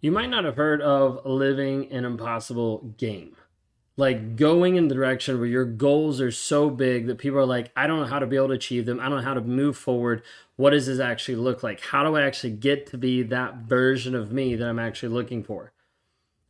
You might not have heard of living an impossible game. Like going in the direction where your goals are so big that people are like, I don't know how to be able to achieve them. I don't know how to move forward. What does this actually look like? How do I actually get to be that version of me that I'm actually looking for?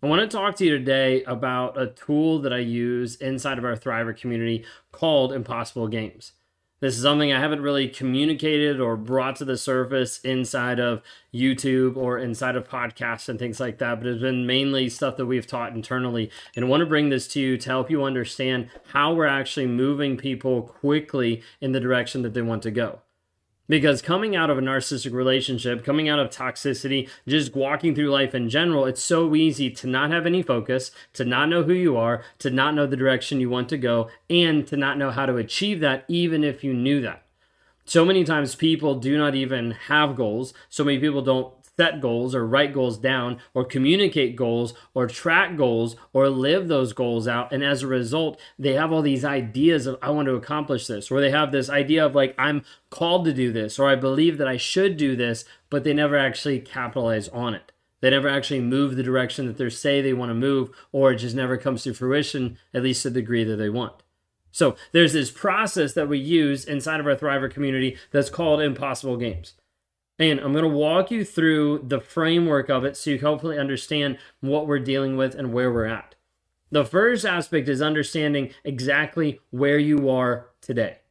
I want to talk to you today about a tool that I use inside of our Thriver community called Impossible Games. This is something I haven't really communicated or brought to the surface inside of YouTube or inside of podcasts and things like that, but it's been mainly stuff that we've taught internally. And I want to bring this to you to help you understand how we're actually moving people quickly in the direction that they want to go. Because coming out of a narcissistic relationship, coming out of toxicity, just walking through life in general, it's so easy to not have any focus, to not know who you are, to not know the direction you want to go, and to not know how to achieve that, even if you knew that. So many times people do not even have goals. So many people don't set goals or write goals down or communicate goals or track goals or live those goals out. And as a result, they have all these ideas of, I want to accomplish this, or they have this idea of like, I'm called to do this, or I believe that I should do this, but they never actually capitalize on it. They never actually move the direction that they say they want to move, or it just never comes to fruition, at least to the degree that they want. So there's this process that we use inside of our Thriver community that's called Impossible Games. And I'm going to walk you through the framework of it so you hopefully understand what we're dealing with and where we're at. The first aspect is understanding exactly where you are today.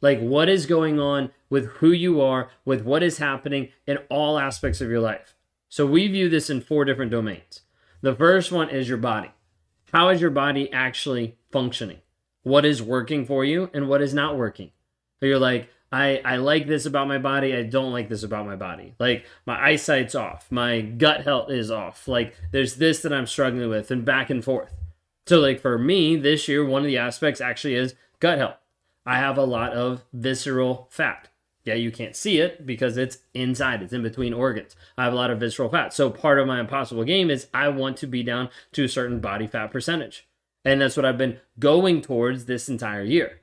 Like, what is going on with who you are, with what is happening in all aspects of your life. So, we view this in four different domains. The first one is your body. How is your body actually functioning? What is working for you and what is not working? So, you're like, I, I like this about my body. I don't like this about my body. Like my eyesight's off. My gut health is off. Like there's this that I'm struggling with and back and forth. So like for me this year, one of the aspects actually is gut health. I have a lot of visceral fat. Yeah, you can't see it because it's inside, it's in between organs. I have a lot of visceral fat. So part of my impossible game is I want to be down to a certain body fat percentage. And that's what I've been going towards this entire year.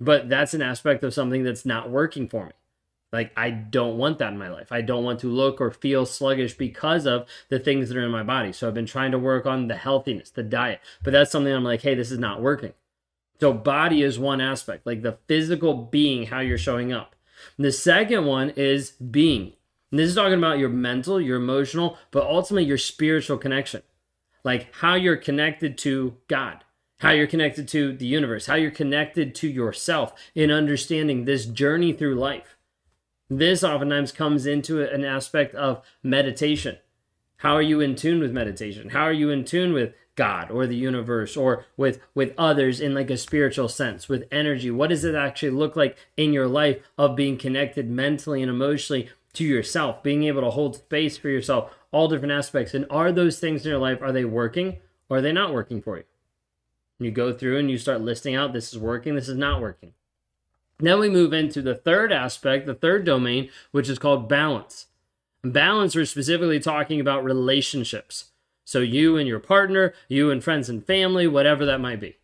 But that's an aspect of something that's not working for me. Like, I don't want that in my life. I don't want to look or feel sluggish because of the things that are in my body. So I've been trying to work on the healthiness, the diet. But that's something I'm like, hey, this is not working. So body is one aspect, like the physical being, how you're showing up. And the second one is being. And this is talking about your mental, your emotional, but ultimately your spiritual connection. Like how you're connected to God, how you're connected to the universe, how you're connected to yourself in understanding this journey through life. This oftentimes comes into an aspect of meditation. How are you in tune with meditation? How are you in tune with God or the universe or with with others in like a spiritual sense with energy? What does it actually look like in your life of being connected mentally and emotionally to yourself being able to hold space for yourself all different aspects? And are those things in your life are they working or are they not working for you? You go through and you start listing out this is working this is not working. Then we move into the third aspect the third domain which is called balance. Balance we're specifically talking about relationships so you and your partner, you and friends and family, whatever that might be.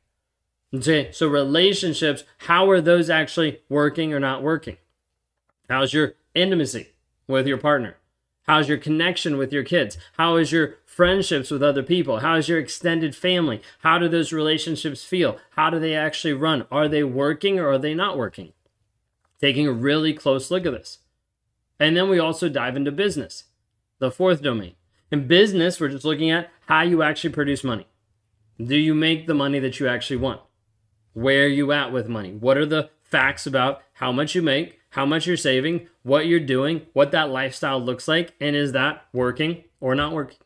Okay, so relationships, how are those actually working or not working? How's your intimacy with your partner? How's your connection with your kids? How is your friendships with other people? How is your extended family? How do those relationships feel? How do they actually run? Are they working or are they not working? Taking a really close look at this. And then we also dive into business, the fourth domain. In business, we're just looking at how you actually produce money. Do you make the money that you actually want? Where are you at with money? What are the facts about how much you make, how much you're saving, what you're doing, what that lifestyle looks like, and is that working or not working?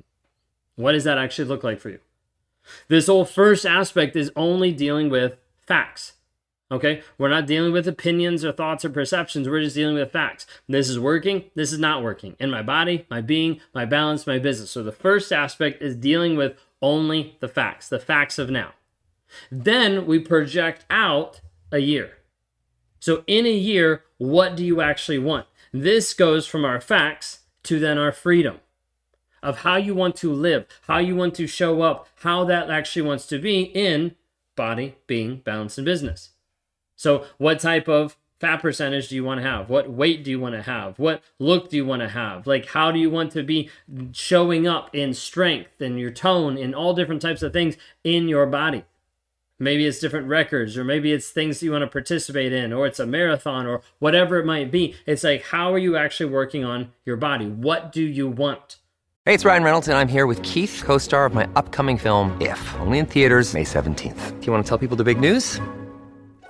What does that actually look like for you? This whole first aspect is only dealing with facts. Okay? We're not dealing with opinions or thoughts or perceptions. We're just dealing with facts. This is working. This is not working. In my body, my being, my balance, my business. So the first aspect is dealing with only the facts, the facts of now. Then we project out a year. So in a year, what do you actually want? This goes from our facts to then our freedom of how you want to live, how you want to show up, how that actually wants to be in body, being, balance, and business. So, what type of fat percentage do you want to have? What weight do you want to have? What look do you want to have? Like, how do you want to be showing up in strength and your tone in all different types of things in your body? Maybe it's different records, or maybe it's things that you want to participate in, or it's a marathon, or whatever it might be. It's like, how are you actually working on your body? What do you want? Hey, it's Ryan Reynolds, and I'm here with Keith, co star of my upcoming film, If, only in theaters, May 17th. Do you want to tell people the big news?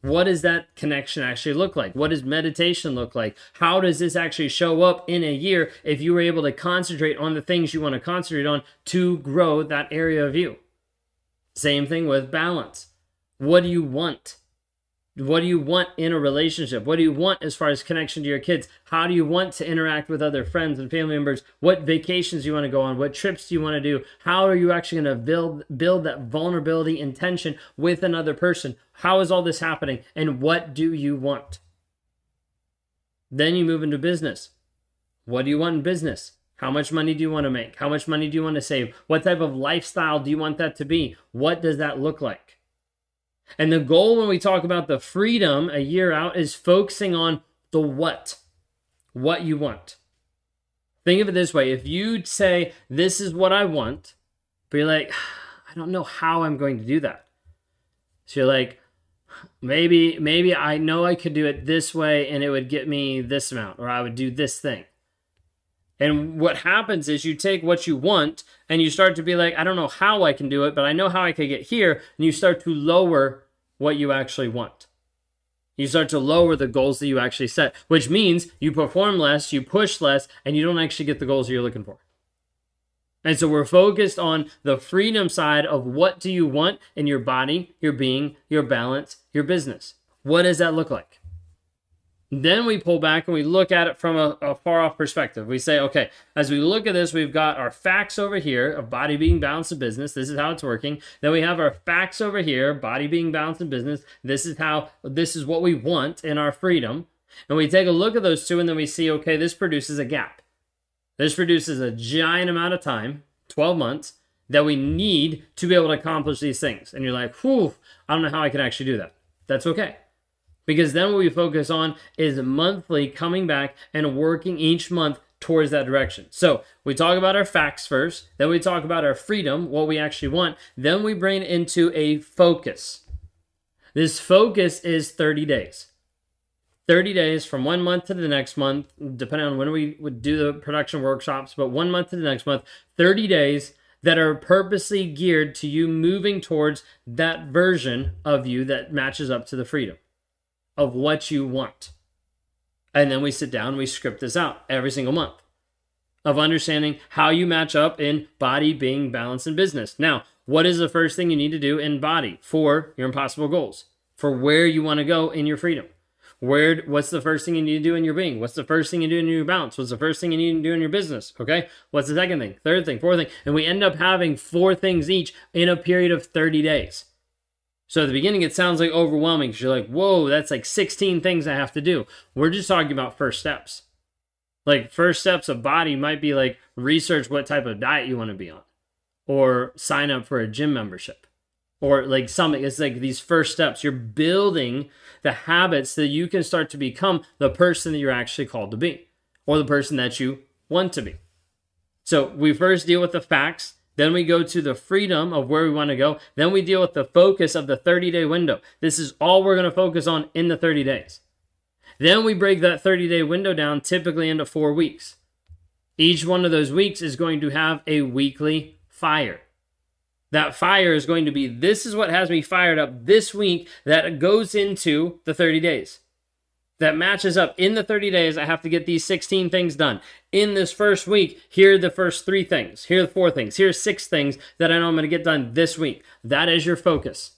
What does that connection actually look like? What does meditation look like? How does this actually show up in a year if you were able to concentrate on the things you want to concentrate on to grow that area of you? Same thing with balance. What do you want? What do you want in a relationship? What do you want as far as connection to your kids? How do you want to interact with other friends and family members? What vacations do you want to go on? What trips do you want to do? How are you actually going to build build that vulnerability and tension with another person? How is all this happening? And what do you want? Then you move into business. What do you want in business? How much money do you want to make? How much money do you want to save? What type of lifestyle do you want that to be? What does that look like? And the goal when we talk about the freedom a year out is focusing on the what, what you want. Think of it this way if you say, This is what I want, but you're like, I don't know how I'm going to do that. So you're like, maybe maybe I know I could do it this way and it would get me this amount or I would do this thing. And what happens is you take what you want and you start to be like, I don't know how I can do it, but I know how I can get here. And you start to lower what you actually want. You start to lower the goals that you actually set, which means you perform less, you push less, and you don't actually get the goals you're looking for. And so we're focused on the freedom side of what do you want in your body, your being, your balance, your business. What does that look like? Then we pull back and we look at it from a, a, far off perspective. We say, okay, as we look at this, we've got our facts over here of body being balanced in business. This is how it's working. Then we have our facts over here, body being balanced in business. This is how, this is what we want in our freedom. And we take a look at those two and then we see, okay, this produces a gap. This produces a giant amount of time, 12 months, that we need to be able to accomplish these things. And you're like, whew, I don't know how I can actually do that. That's okay because then what we focus on is monthly coming back and working each month towards that direction. So we talk about our facts first, then we talk about our freedom, what we actually want, then we bring into a focus. This focus is 30 days. 30 days from one month to the next month, depending on when we would do the production workshops, but one month to the next month, 30 days that are purposely geared to you moving towards that version of you that matches up to the freedom of what you want. And then we sit down we script this out every single month of understanding how you match up in body, being, balance, and business. Now, what is the first thing you need to do in body for your impossible goals? For where you want to go in your freedom? Where what's the first thing you need to do in your being? What's the first thing you do in your balance? What's the first thing you need to do in your business? Okay. What's the second thing? Third thing, fourth thing. And we end up having four things each in a period of 30 days. So at the beginning, it sounds like overwhelming because you're like, whoa, that's like 16 things I have to do. We're just talking about first steps. Like, first steps of body might be like research what type of diet you want to be on, or sign up for a gym membership, or like something. It's like these first steps. You're building the habits that you can start to become the person that you're actually called to be, or the person that you want to be. So we first deal with the facts then we go to the freedom of where we want to go. Then we deal with the focus of the 30 day window. This is all we're going to focus on in the 30 days. Then we break that 30 day window down typically into four weeks. Each one of those weeks is going to have a weekly fire. That fire is going to be this is what has me fired up this week that goes into the 30 days. That matches up in the 30 days. I have to get these 16 things done. In this first week, here are the first three things. Here are the four things. Here are six things that I know I'm going to get done this week. That is your focus.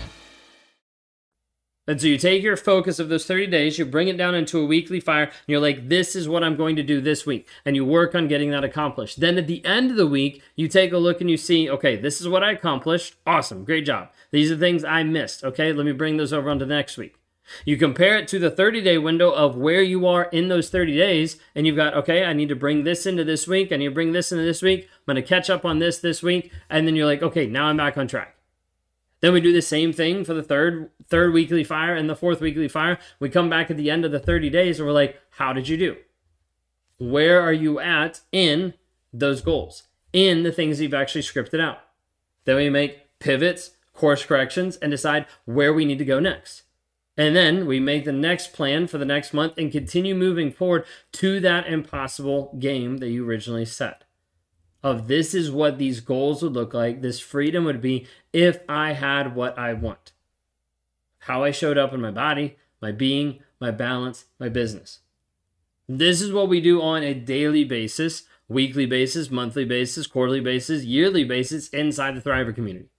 And so you take your focus of those 30 days, you bring it down into a weekly fire, and you're like, this is what I'm going to do this week. And you work on getting that accomplished. Then at the end of the week, you take a look and you see, okay, this is what I accomplished. Awesome. Great job. These are things I missed. Okay, let me bring those over onto the next week. You compare it to the 30 day window of where you are in those 30 days, and you've got, okay, I need to bring this into this week. I need to bring this into this week. I'm going to catch up on this this week. And then you're like, okay, now I'm back on track. Then we do the same thing for the third third weekly fire and the fourth weekly fire. We come back at the end of the 30 days and we're like, how did you do? Where are you at in those goals? In the things you've actually scripted out. Then we make pivots, course corrections, and decide where we need to go next. And then we make the next plan for the next month and continue moving forward to that impossible game that you originally set of this is what these goals would look like, this freedom would be if I had what I want. How I showed up in my body, my being, my balance, my business. This is what we do on a daily basis, weekly basis, monthly basis, quarterly basis, yearly basis inside the Thriver community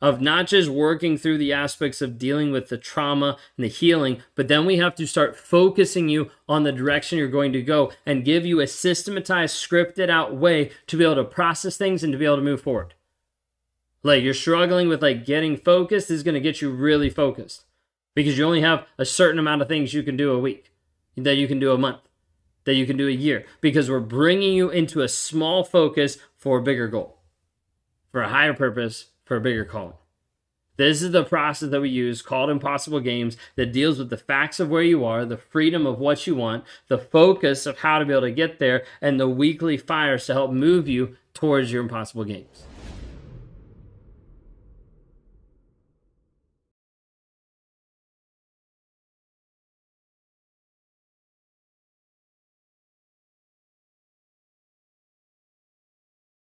of not just working through the aspects of dealing with the trauma and the healing, but then we have to start focusing you on the direction you're going to go and give you a systematized, scripted out way to be able to process things and to be able to move forward. Like you're struggling with like getting focused is going to get you really focused because you only have a certain amount of things you can do a week, that you can do a month, that you can do a year because we're bringing you into a small focus for a bigger goal, for a higher purpose, for a bigger calling. This is the process that we use called Impossible Games that deals with the facts of where you are, the freedom of what you want, the focus of how to be able to get there, and the weekly fires to help move you towards your impossible games.